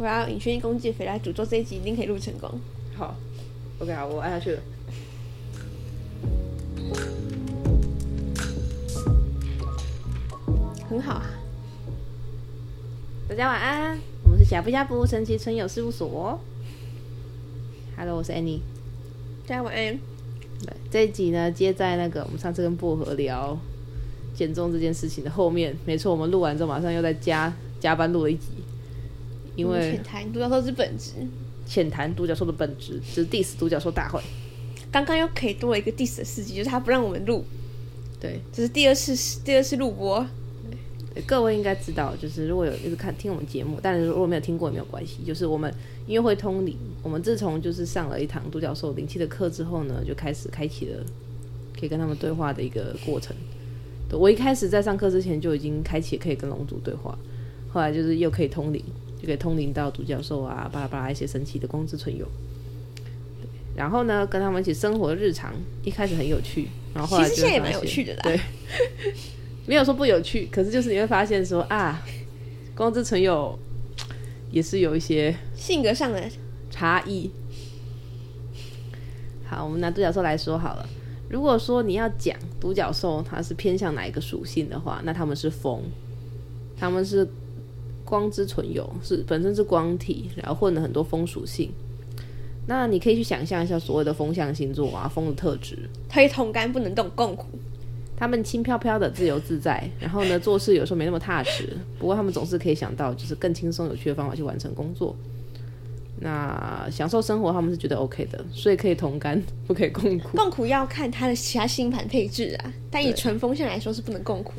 我要隐身攻击回来诅咒这一集一定可以录成功。好，OK，好，我按下去了。很好啊，大家晚安。我们是呷不呷不神奇存有事务所。Hello，我是 Annie。大家晚安。对，这一集呢，接在那个我们上次跟薄荷聊减重这件事情的后面。没错，我们录完之后马上又在加加班录了一集。因为浅谈独角兽之本质，浅谈独角兽的本质，就是 diss 独角兽大会。刚刚又可以多了一个 diss 的事迹，就是他不让我们录。对，这是第二次第二次录播。对，各位应该知道，就是如果有一直看听我们节目，但是如果没有听过也没有关系。就是我们因为会通灵，我们自从就是上了一堂独角兽灵气的课之后呢，就开始开启了可以跟他们对话的一个过程。对，我一开始在上课之前就已经开启可以跟龙族对话，后来就是又可以通灵，就可以通灵到独角兽啊，巴拉巴拉一些神奇的光之存有。然后呢，跟他们一起生活日常，一开始很有趣，然后后来就其实现在也蛮有趣的啦。对。没有说不有趣，可是就是你会发现说啊，光之存有也是有一些性格上的差异。好，我们拿独角兽来说好了。如果说你要讲独角兽它是偏向哪一个属性的话，那他们是风，他们是光之存有，是本身是光体，然后混了很多风属性。那你可以去想象一下所谓的风象星座啊，风的特质，可以同甘不能动，共苦。他们轻飘飘的，自由自在，然后呢，做事有时候没那么踏实。不过他们总是可以想到，就是更轻松有趣的方法去完成工作。那享受生活，他们是觉得 OK 的，所以可以同甘，不可以共苦。共苦要看他的其他星盘配置啊，但以纯风象来说是不能共苦。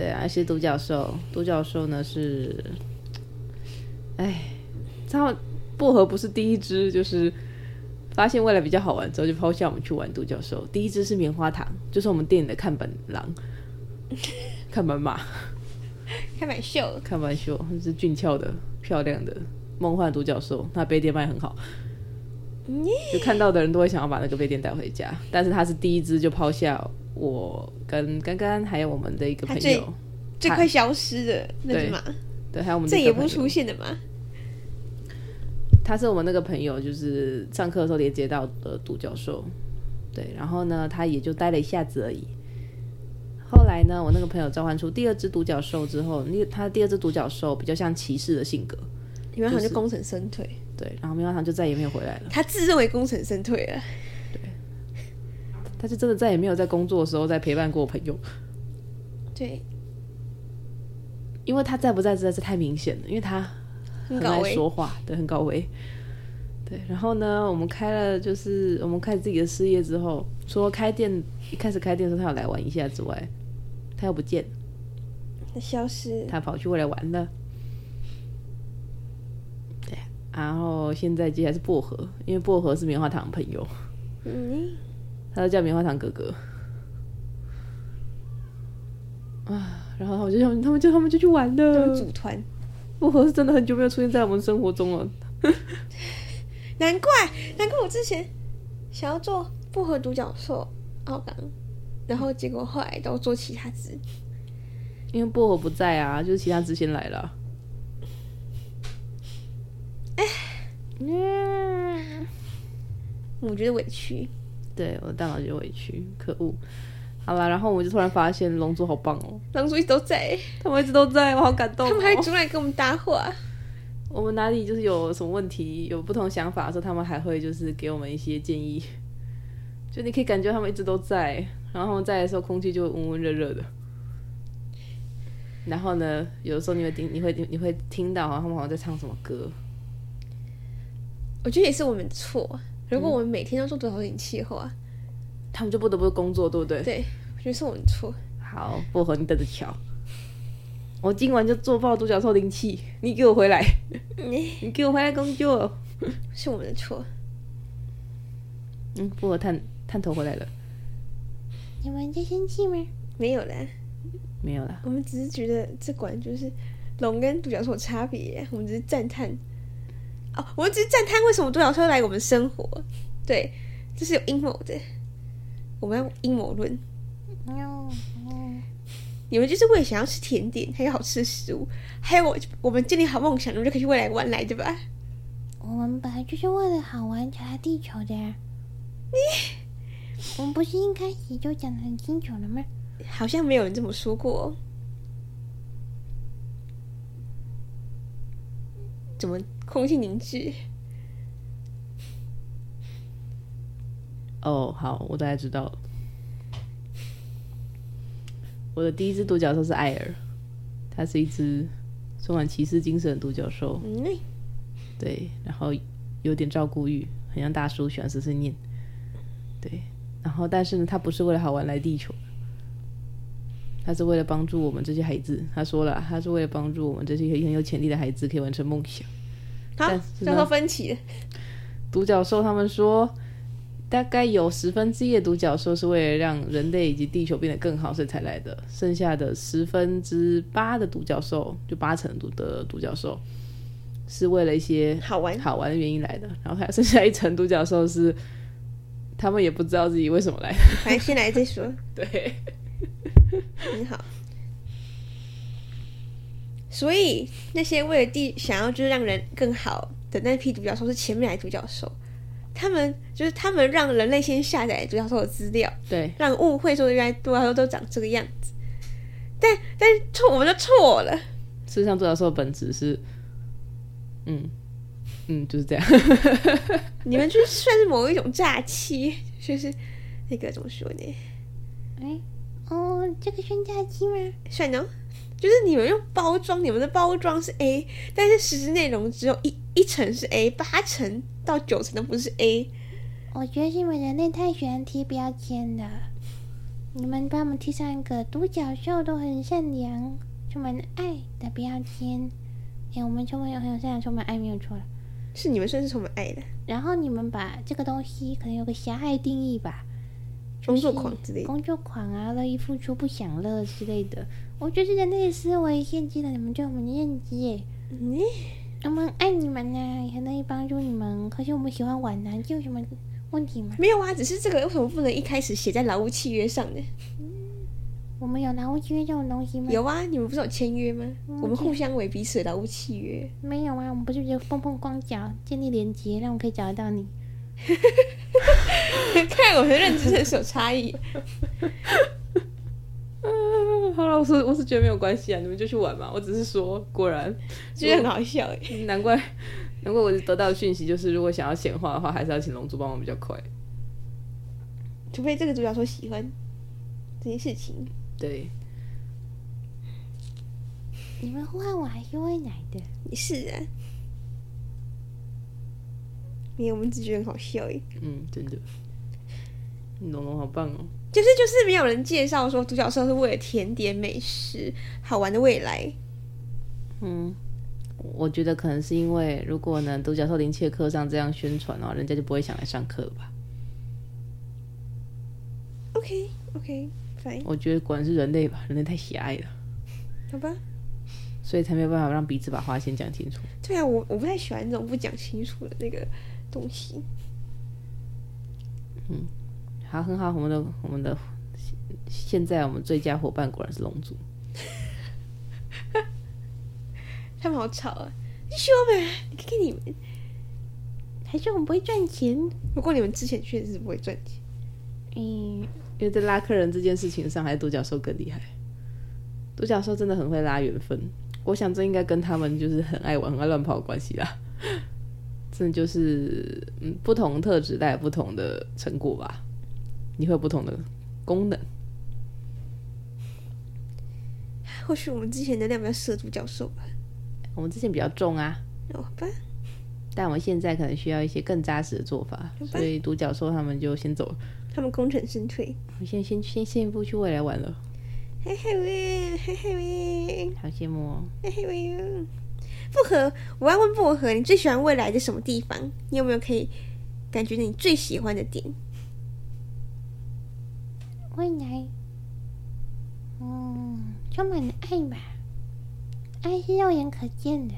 对啊，而且独角兽，独角兽呢是，哎，然后薄荷不是第一只，就是。发现未来比较好玩之后，就抛下我们去玩独角兽。第一只是棉花糖，就是我们店里的看板狼、看板马、看板秀、看板秀，是俊俏的、漂亮的、梦幻独角兽。那杯垫卖很好，就看到的人都会想要把那个杯垫带回家。但是他是第一只就抛下我跟刚刚还有我们的一个朋友，最，最快消失的那只马，对，还有我们这也不出现的嘛。他是我们那个朋友，就是上课的时候连接到的独角兽，对，然后呢，他也就待了一下子而已。后来呢，我那个朋友召唤出第二只独角兽之后，那他第二只独角兽比较像骑士的性格，棉花糖就功成身退，对，然后棉花糖就再也没有回来了。他自认为功成身退了，对，他就真的再也没有在工作的时候再陪伴过朋友，对，因为他在不在实在是太明显了，因为他。很爱说话，对，很高维，对。然后呢，我们开了，就是我们开始自己的事业之后，除了开店，一开始开店的时候他有来玩一下之外，他又不见，他消失，他跑去未来玩了。对，然后现在接下来是薄荷，因为薄荷是棉花糖朋友，嗯，他都叫棉花糖哥哥。啊，然后我就想，他们就他们就去玩了，组团。薄荷是真的很久没有出现在我们生活中了，难怪，难怪我之前想要做薄荷独角兽奥港，然后结果后来都做其他只，因为薄荷不在啊，就是其他只先来了。哎，嗯，我觉得委屈，对，我的大脑觉得委屈，可恶。好了，然后我们就突然发现龙族好棒哦，龙族一直都在，他们一直都在，我好感动哦。他们还出来跟我们搭话。我们哪里就是有什么问题，有不同想法的时候，他们还会就是给我们一些建议。就你可以感觉他们一直都在，然后在的时候，空气就温温热热的。然后呢，有的时候你会听，你会你会听到他们好像在唱什么歌。我觉得也是我们的错，如果我们每天都做多少点气候啊？他们就不得不工作，对不对？对，我觉得是我们错。好，薄荷，你等着瞧。我今晚就做爆独角兽灵气，你给我回来，你给我回来工作，是我们的错。嗯，薄荷探探头回来了。你们在生气吗？没有啦，没有啦。我们只是觉得这管就是龙跟独角兽有差别，我们只是赞叹。哦，我们只是赞叹为什么独角兽来我们生活？对，这是有阴谋的。我们要阴谋论，你们就是为了想要吃甜点，还有好吃的食物，还有我我们建立好梦想，我们就可以去未来玩来，对吧？我们本来就是为了好玩才来地球的呀。你，我们不是一开始就讲得很清楚了吗？好像没有人这么说过。怎么空气凝聚？哦，好，我大概知道了。我的第一只独角兽是艾尔，它是一只充满骑士精神的独角兽。嗯，对，然后有点照顾欲，很像大叔，喜欢碎碎念。对，然后但是呢，它不是为了好玩来地球，它是为了帮助我们这些孩子。他说了，他是为了帮助我们这些很有潜力的孩子可以完成梦想。好，叫做分歧。独角兽他们说。大概有十分之一的独角兽是为了让人类以及地球变得更好，所以才来的。剩下的十分之八的独角兽，就八成独的独角兽，是为了一些好玩好玩的原因来的。然后还剩下一层独角兽是，他们也不知道自己为什么来的。反正先来再说。对，很好。所以那些为了地想要就是让人更好的那批独角兽是前面来独角兽。他们就是他们让人类先下载独角兽的资料，对，让误会说原来独角兽都长这个样子，但但错我们就错了。事实上，独角兽的本质是，嗯嗯，就是这样。你们就算是某一种诈欺，就是那个怎么说呢？哎，哦，这个算诈欺吗？算呢，就是你们用包装，你们的包装是 A，但是实质内容只有一一层是 A，八层。到九成都不是 A，我觉得是因为人类太喜欢贴标签了。你们帮我们贴上一个独角兽都很善良、充满爱的标签。哎，我们充满有很有善良、充满爱，没有错了。是你们算是充满爱的。然后你们把这个东西可能有个狭隘定义吧，工作狂之类的，工作狂啊，乐意付出不享乐之类的。我觉得是人类的思维限制了你们对我们的认知。耶。嗯。我们爱你们呢、啊，也乐意帮助你们。可是我们喜欢玩呢、啊，这有什么问题吗？没有啊，只是这个为什么不能一开始写在劳务契约上呢？嗯、我们有劳务契约这种东西吗？有啊，你们不是有签约吗？嗯、我们互相为彼此的劳务契约。没有啊，我们不是就碰碰光脚建立连接，让我可以找得到你。看我们的认知是有差异。好了，我是我是觉得没有关系啊，你们就去玩嘛。我只是说，果然觉得很好笑，难怪难怪我得到的讯息就是，如果想要显化的话，还是要请龙珠帮忙比较快。除非这个主角说喜欢这件事情。对，你们呼唤我还是会来的。是啊，没有，我们只觉得很好笑哎。嗯，真的，龙龙好棒哦。就是就是没有人介绍说独角兽是为了甜点美食好玩的未来。嗯，我觉得可能是因为如果呢独角兽灵气的课上这样宣传的话，人家就不会想来上课了吧？OK OK fine。我觉得果然是人类吧，人类太狭隘了。好吧。所以才没有办法让彼此把话先讲清楚。对啊，我我不太喜欢这种不讲清楚的那个东西。嗯。好，很好，我们的我们的现在我们最佳伙伴果然是龙族，他们好吵啊！你说呗，你看看你们，还说我们不会赚钱？不过你们之前确实是不会赚钱。嗯，因为在拉客人这件事情上，还是独角兽更厉害。独角兽真的很会拉缘分，我想这应该跟他们就是很爱玩、很爱乱跑的关系啦。真的就是，嗯，不同特质带来不同的成果吧。你会有不同的功能，或许我们之前能量比较适合独角兽吧。我们之前比较重啊，好吧。但我们现在可能需要一些更扎实的做法，所以独角兽他们就先走了。他们功成身退，我现在先先先一步去未来玩了。嘿嘿喂，嘿嘿喂，好羡慕哦。嘿嘿喂，薄荷，我要问薄荷，你最喜欢未来的什么地方？你有没有可以感觉你最喜欢的点？未来，嗯，充满了爱吧，爱是肉眼可见的，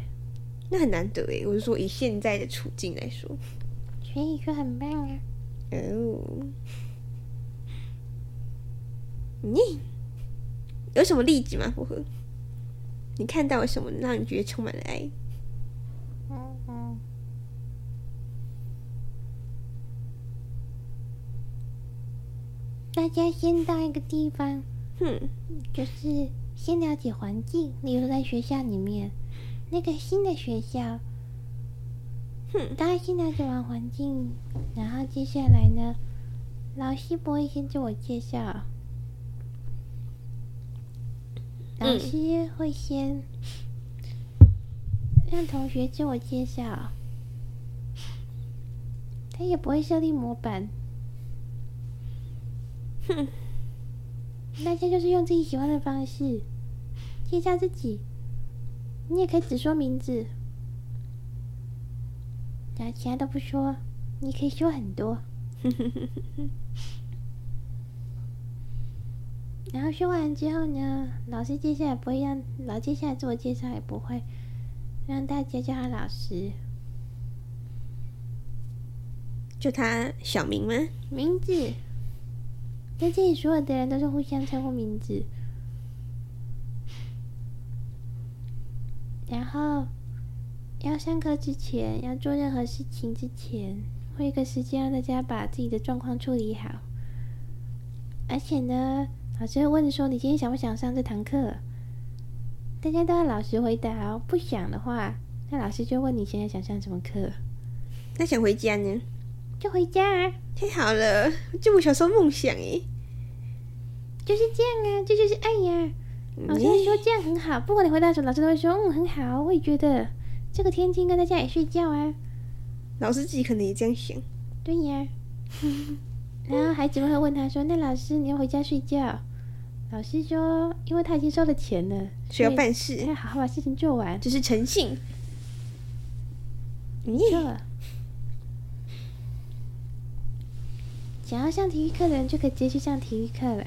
那很难得诶。我是说，以现在的处境来说，所以说很棒啊。哦，你有什么例子吗？不和，你看到了什么让你觉得充满了爱？嗯嗯。大家先到一个地方，哼，就是先了解环境，例如在学校里面，那个新的学校，哼，大家先了解完环境，然后接下来呢，老师不会先自我介绍。老师会先让同学自我介绍，他也不会设立模板。哼，大家就是用自己喜欢的方式介绍自己。你也可以只说名字，然后其他都不说。你可以说很多。然后说完之后呢，老师接下来不会让老接下来自我介绍，也不会让大家叫他老师，就他小名吗？名字，在这里所有的人都是互相称呼名字。然后要上课之前，要做任何事情之前，会有一个时间让大家把自己的状况处理好，而且呢。老师会问说：“你今天想不想上这堂课？”大家都要老实回答哦。不想的话，那老师就问你现在想上什么课？那想回家呢？就回家啊！太好了，就我小时候梦想诶。就是这样啊，这就是爱呀。老师会说这样很好，不管你回答什么，老师都会说嗯很好。我也觉得这个天气应该在家里睡觉啊。老师自己可能也这样想。对呀。然后孩子们会问他说：“那老师，你要回家睡觉？”老师说：“因为他已经收了钱了，需要办事，要好好把事情做完，这是诚信。”没错。想要上体育课的人就可以直接去上体育课了，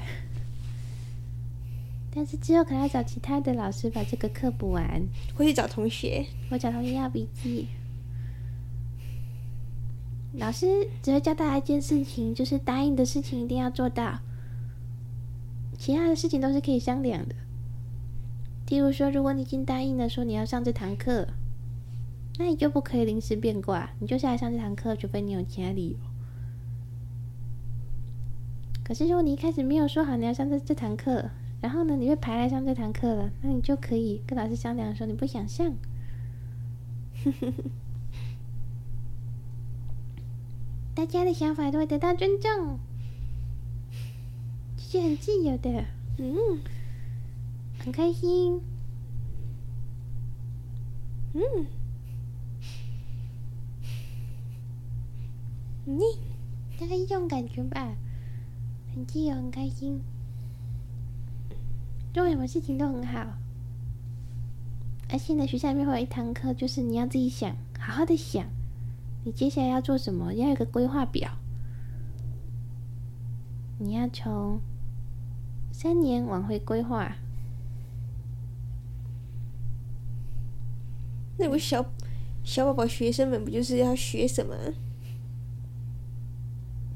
但是之后可能要找其他的老师把这个课补完，或去找同学，我找同学要笔记。老师只会教大家一件事情，就是答应的事情一定要做到，其他的事情都是可以商量的。例如说，如果你已经答应了说你要上这堂课，那你就不可以临时变卦，你就下来上这堂课，除非你有其他理由。可是如果你一开始没有说好你要上这这堂课，然后呢，你被排来上这堂课了，那你就可以跟老师商量说你不想上。大家的想法都会得到尊重，这是很自由的，嗯，很开心，嗯，你大概是这种感觉吧，很自由，很开心，做什么事情都很好。而且呢，学校里面会有一堂课，就是你要自己想，好好的想。你接下来要做什么？要有个规划表。你要从三年往回规划。那我小小宝宝学生们不就是要学什么？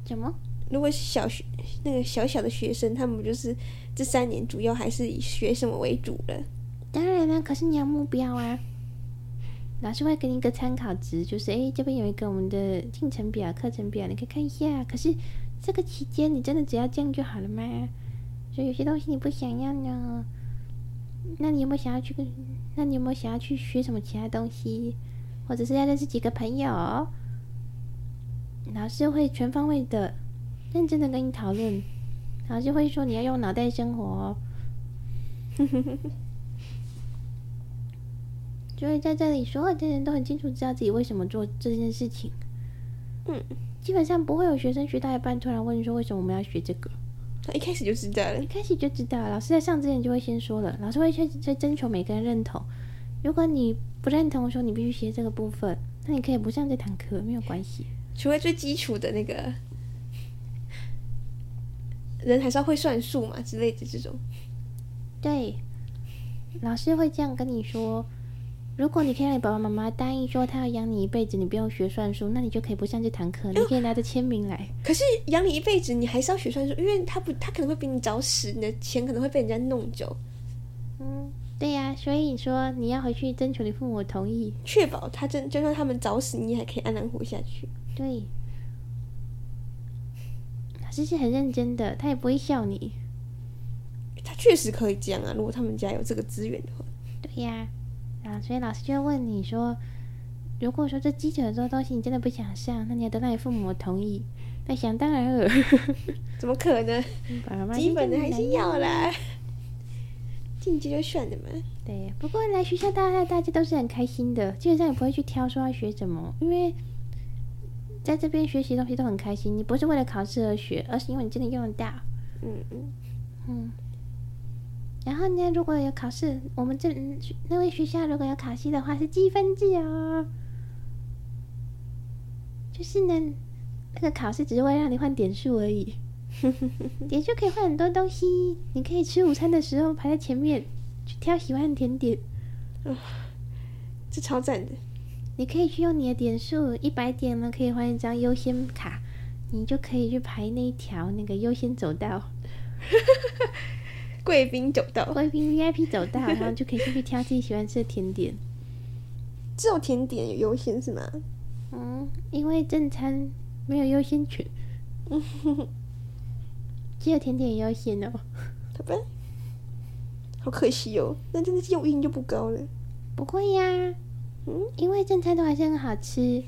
什么？如果是小学那个小小的学生，他们不就是这三年主要还是以学什么为主的？当然了，可是你要目标啊。老师会给你一个参考值，就是诶，这边有一个我们的进程表、课程表，你可以看一下。可是这个期间，你真的只要这样就好了吗？所以有些东西你不想要呢，那你有没有想要去？那你有没有想要去学什么其他东西？或者是要认识几个朋友？老师会全方位的、认真的跟你讨论。老师会说你要用脑袋生活哦。所以在这里，所有的人都很清楚知道自己为什么做这件事情。嗯，基本上不会有学生学到一半突然问说为什么我们要学这个。他一开始就知道了，一开始就知道。老师在上之前就会先说了，老师会去去征求每个人认同。如果你不认同说你必须学这个部分，那你可以不上这堂课，没有关系。除非最基础的那个人还是要会算数嘛之类的这种。对，老师会这样跟你说。如果你可以让你爸爸妈妈答应说他要养你一辈子，你不用学算术，那你就可以不上这堂课，你可以拿着签名来。可是养你一辈子，你还是要学算术，因为他不，他可能会比你早死，你的钱可能会被人家弄走。嗯，对呀、啊，所以你说你要回去征求你父母同意，确保他真就算他们早死，你还可以安然活下去。对，老师是很认真的，他也不会笑你。他确实可以这样啊，如果他们家有这个资源的话。对呀、啊，啊，所以老师就问你说，如果说这基础的这个东西你真的不想上，那你要得到你父母同意。那想当然了，怎么可能？基本的还是要啦。进阶就算了嘛。对，不过来学校大家大家都是很开心的，基本上也不会去挑说要学什么，因为在这边学习东西都很开心。你不是为了考试而学，而是因为你真的用得到。嗯嗯嗯。然后呢，如果有考试，我们这那位学校如果有考试的话，是积分制哦。就是呢，那个考试只是为了让你换点数而已。点数可以换很多东西，你可以吃午餐的时候排在前面，去挑喜欢的甜点。哦，这超赞的！你可以去用你的点数，一百点呢可以换一张优先卡，你就可以去排那一条那个优先走道。贵宾走道，贵宾 VIP 走道，然后就可以进去挑自己喜欢吃的甜点。只有甜点有优先是吗？嗯，因为正餐没有优先权，只有甜点优先哦。好吧，好可惜哦，那真的是诱因就不高了。不会呀，嗯，因为正餐都还是很好吃。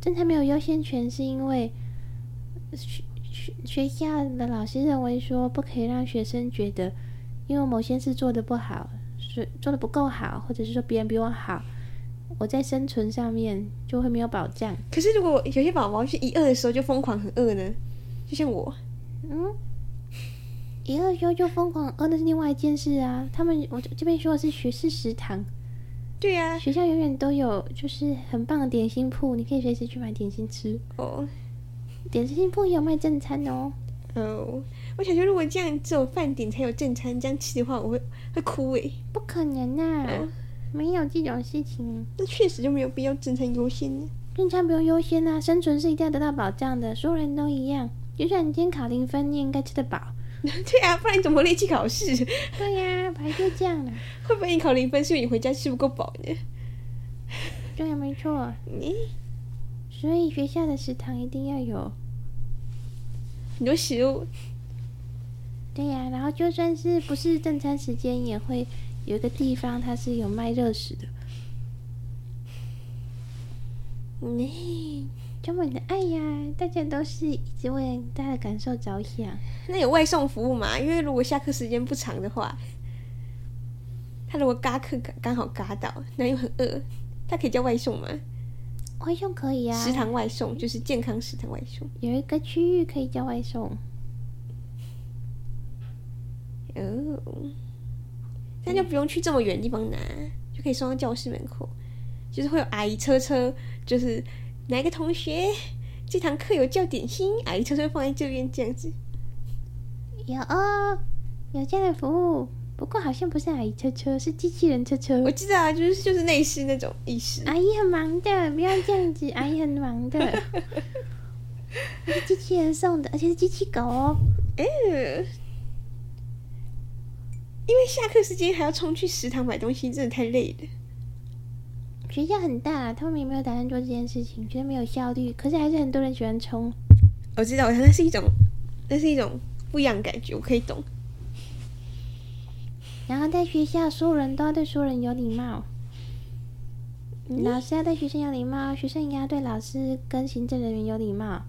正餐没有优先权，是因为学学学校的老师认为说，不可以让学生觉得，因为某些事做的不好，是做的不够好，或者是说别人比我好，我在生存上面就会没有保障。可是如果有些宝宝是一饿的时候就疯狂很饿呢？就像我，嗯，一饿的时候就疯狂饿，那是另外一件事啊。他们我这边说的是学士食堂，对呀、啊，学校永远都有就是很棒的点心铺，你可以随时去买点心吃哦。点心铺也有卖正餐哦。哦，我想说，如果这样只有饭点才有正餐，这样吃的话，我会会哭诶。不可能啊，哦、没有这种事情。那确实就没有必要正餐优先呢。正餐不用优先啊，生存是一定要得到保障的，所有人都一样。就算你今天考零分，你也应该吃得饱。对啊，不然你怎么力气考试？对呀、啊，本来就这样的。会不会你考零分是因为你回家吃不够饱呢？对啊，没错。你所以学校的食堂一定要有很多食物。对呀、啊，然后就算是不是正餐时间，也会有一个地方它是有卖热食的。你这么的爱呀，大家都是一直为大家的感受着想。那有外送服务吗？因为如果下课时间不长的话，他如果嘎课刚好嘎到，那又很饿，他可以叫外送吗？外送可以啊，食堂外送就是健康食堂外送，有一个区域可以叫外送。哦，那就不用去这么远的地方拿，就可以送到教室门口。就是会有阿姨车车，就是哪个同学这堂课有叫点心，阿姨车车放在这边这样子。有哦，有这样的服务。不过好像不是阿姨车车，是机器人车车。我知道啊，就是就是类似那种意思。阿姨很忙的，不要这样子。阿姨很忙的，是机器人送的，而且是机器狗哦。嗯，因为下课时间还要冲去食堂买东西，真的太累了。学校很大，他们也没有打算做这件事情，觉得没有效率。可是还是很多人喜欢冲。我知道，那是一种，那是一种不一样的感觉，我可以懂。然后在学校，所有人都要对所有人有礼貌。老师要对学生有礼貌，学生也要对老师跟行政人员有礼貌。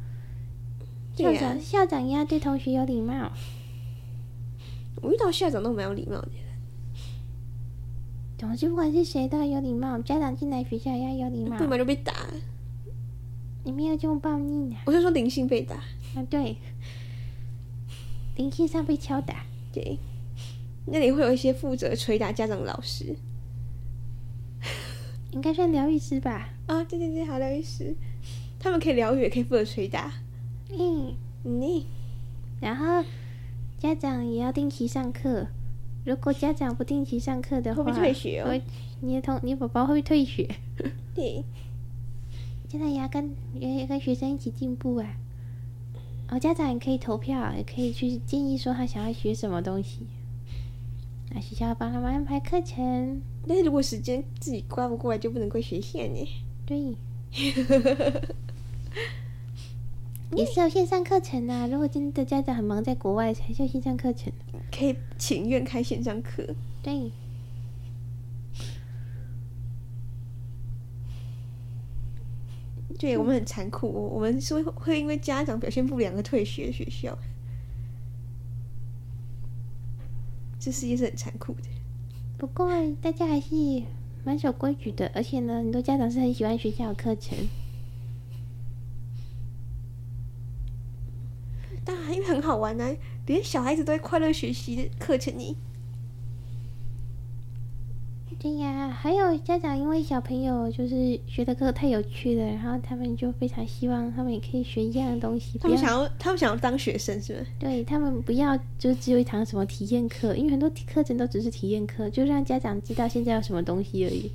校长，校长也要对同学有礼貌。我遇到校长都蛮有礼貌的。总之，不管是谁都要有礼貌。家长进来学校也要有礼貌。不然就被打。你没有这么暴力呢？我是说灵性被打。啊，对，灵性上被敲打。对。那里会有一些负责捶打家长的老师，应该算疗愈师吧？啊，对对对，好疗愈师，他们可以疗愈，也可以负责捶打。嗯，你，然后家长也要定期上课，如果家长不定期上课的话，会不会退学哦？你的同你宝宝会不会退学？对，现在也要跟也要跟学生一起进步啊。哦，家长也可以投票，也可以去建议说他想要学什么东西。那学校帮他们安排课程，但是如果时间自己挂不过来，就不能归学校呢。对。也是有线上课程啊！如果真的家长很忙，在国外才叫线上课程，可以请愿开线上课。对。对我们很残酷，我们是会会因为家长表现不良而退学学校。这世界是很残酷的。不过大家还是蛮守规矩的，而且呢，很多家长是很喜欢学校的课程。当然，因为很好玩呢、啊，连小孩子都会快乐学习的课程呢。对呀，还有家长因为小朋友就是学的课太有趣了，然后他们就非常希望他们也可以学一样的东西。他们想要，他们想要当学生是不是？对，他们不要就只有一堂什么体验课，因为很多课程都只是体验课，就让家长知道现在有什么东西而已。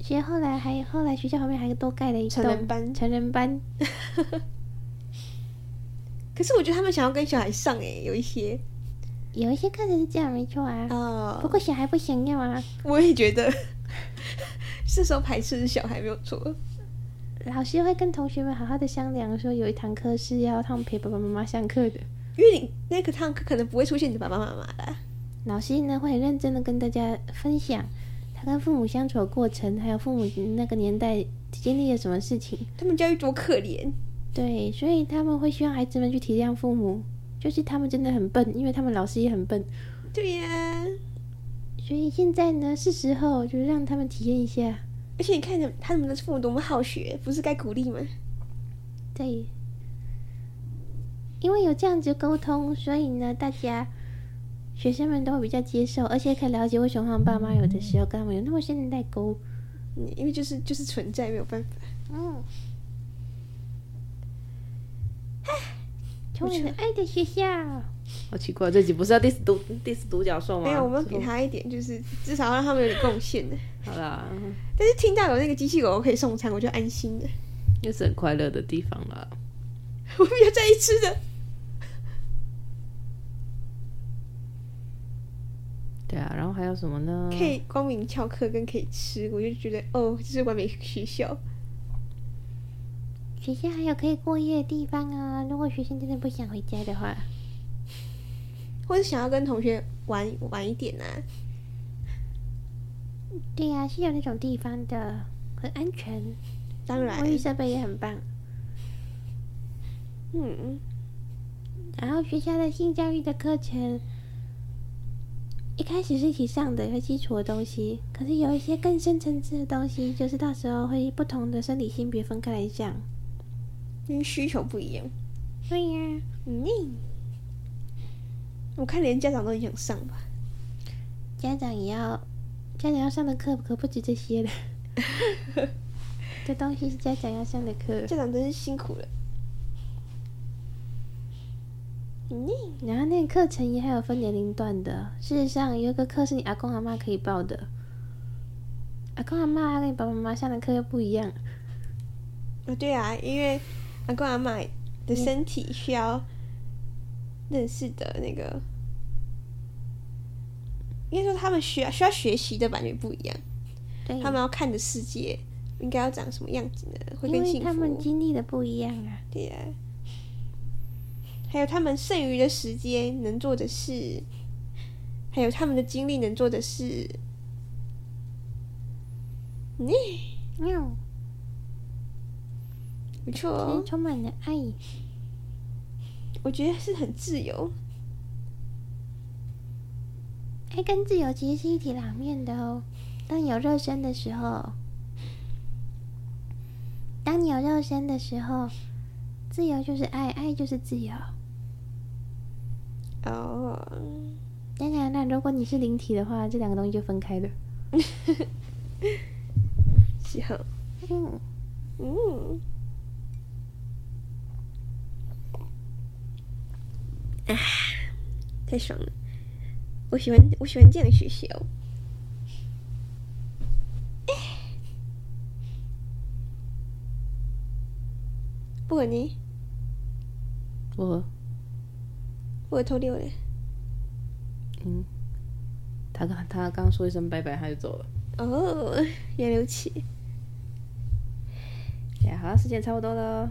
所以后来还后来学校旁边还多盖了一栋成人班，成人班。可是我觉得他们想要跟小孩上诶，有一些。有一些课程是这样，没错啊。哦。Oh, 不过小孩不想要啊。我也觉得，是时候排斥小孩没有错。老师会跟同学们好好的商量，说有一堂课是要他们陪爸爸妈妈上课的。因为你那个堂课可能不会出现你的爸爸妈妈的。老师呢会很认真的跟大家分享他跟父母相处的过程，还有父母那个年代经历了什么事情。他们教育多可怜。对，所以他们会希望孩子们去体谅父母。就是他们真的很笨，因为他们老师也很笨。对呀，所以现在呢是时候，就是让他们体验一下。而且你看着他们的父母多么好学，不是该鼓励吗？对，因为有这样子沟通，所以呢，大家学生们都会比较接受，而且可以了解为什么他们爸妈有的时候跟他们有那么深的代沟。嗯，因为就是就是存在，没有办法。嗯。充满了爱的学校，好奇怪，这集不是要 diss 独 diss 独角兽吗？没有，我们给他一点，就是至少让他们有点贡献的。好啦，但是听到有那个机器狗狗可以送餐，我就安心的，又是很快乐的地方啦。我比较在意吃的。对啊，然后还有什么呢？可以光明翘课跟可以吃，我就觉得哦，这是完美学校。学校还有可以过夜的地方啊！如果学生真的不想回家的话，或者想要跟同学玩玩一点啊，对呀、啊，是有那种地方的，很安全，当然，卫浴设备也很棒。嗯，然后学校的性教育的课程，一开始是一起上的，有基础的东西，可是有一些更深层次的东西，就是到时候会不同的生理性别分开来讲。因为需求不一样，对呀、啊，嗯，我看连家长都很想上吧。家长也要，家长要上的课可不止这些了。这东西是家长要上的课，家长真是辛苦了。嗯，然后那个课程也还有分年龄段的。事实上，有一个课是你阿公阿妈可以报的，阿公阿妈跟你爸爸妈妈上的课又不一样。啊，对啊，因为。阿公阿妈的身体需要认识的那个，应该说他们需要需要学习的感觉不一样。对，他们要看的世界应该要长什么样子呢？会更幸福。他们经历的不一样啊。对啊。还有他们剩余的时间能做的事，还有他们的精力能做的事。你喵。没错哦，充满了爱。我觉得是很自由。爱跟自由其实是一体两面的哦。当你有肉身的时候，当你有肉身的时候，自由就是爱，爱就是自由。哦。当然，那如果你是灵体的话，这两个东西就分开了。是哈。嗯。嗯。啊，太爽了！我喜欢我喜欢这样的学校。不和你，我我偷溜了。嗯，他刚他刚说一声拜拜，他就走了。哦，原来如此。呀，好，时间差不多了。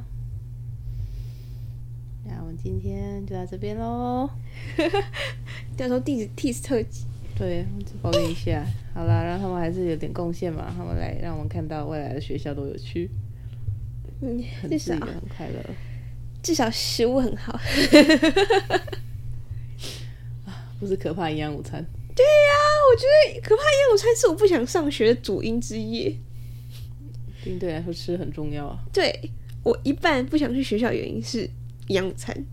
今天就到这边喽。到时候地址 tease 特辑。对，抱怨一下。好啦，让他们还是有点贡献嘛，他们来让我们看到未来的学校多有趣。嗯，很至少很快乐。至少食物很好。不是可怕营养午餐。对呀、啊，我觉得可怕营养午餐是我不想上学的主因之一。对对来说，吃很重要啊。对，我一半不想去学校，原因是营养午餐。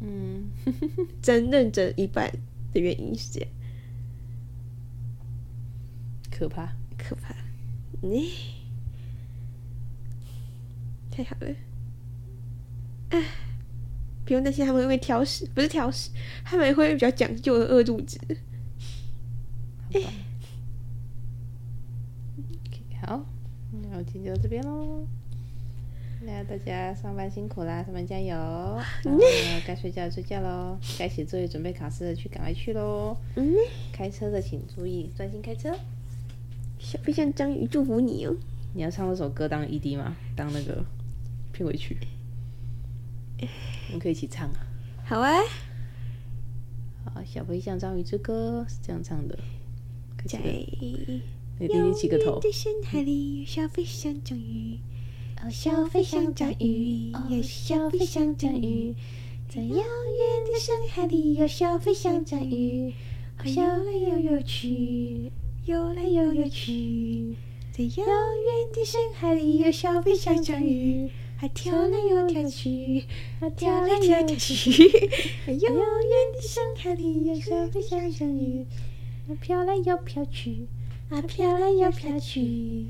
嗯，真认真一半的原因是这样。可怕，可怕。你、欸、太好了。哎。不用担心，他们会挑食，不是挑食，他们会比较讲究的饿肚子。好，好，那我今天就到这边喽。那大家上班辛苦啦，上班加油。然后，该睡觉睡觉喽，该写作业准备考试的去赶快去喽。嗯，开车的请注意专心开车。小飞象章鱼祝福你哦。你要唱这首歌当 ED 吗？当那个片尾曲。我们可以一起唱啊！好啊！好，小飞象章鱼之歌是这样唱的。在你你起个头。遥远的深海里有小飞象章鱼，哦，小飞象章鱼，哦，小飞象章鱼，在遥远的深海里有小飞象章鱼，游来游游去，游来游游去，在遥远的深海里有小飞象章鱼。还跳来又跳去，还跳来又跳去，遥远的深海里有小飞象章鱼，啊飘来又飘去，啊飘来又飘去，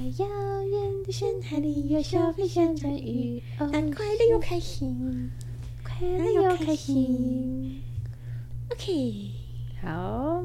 在遥远的深海里有小飞象在鱼，哦快乐又开心，快乐又开心。OK，好。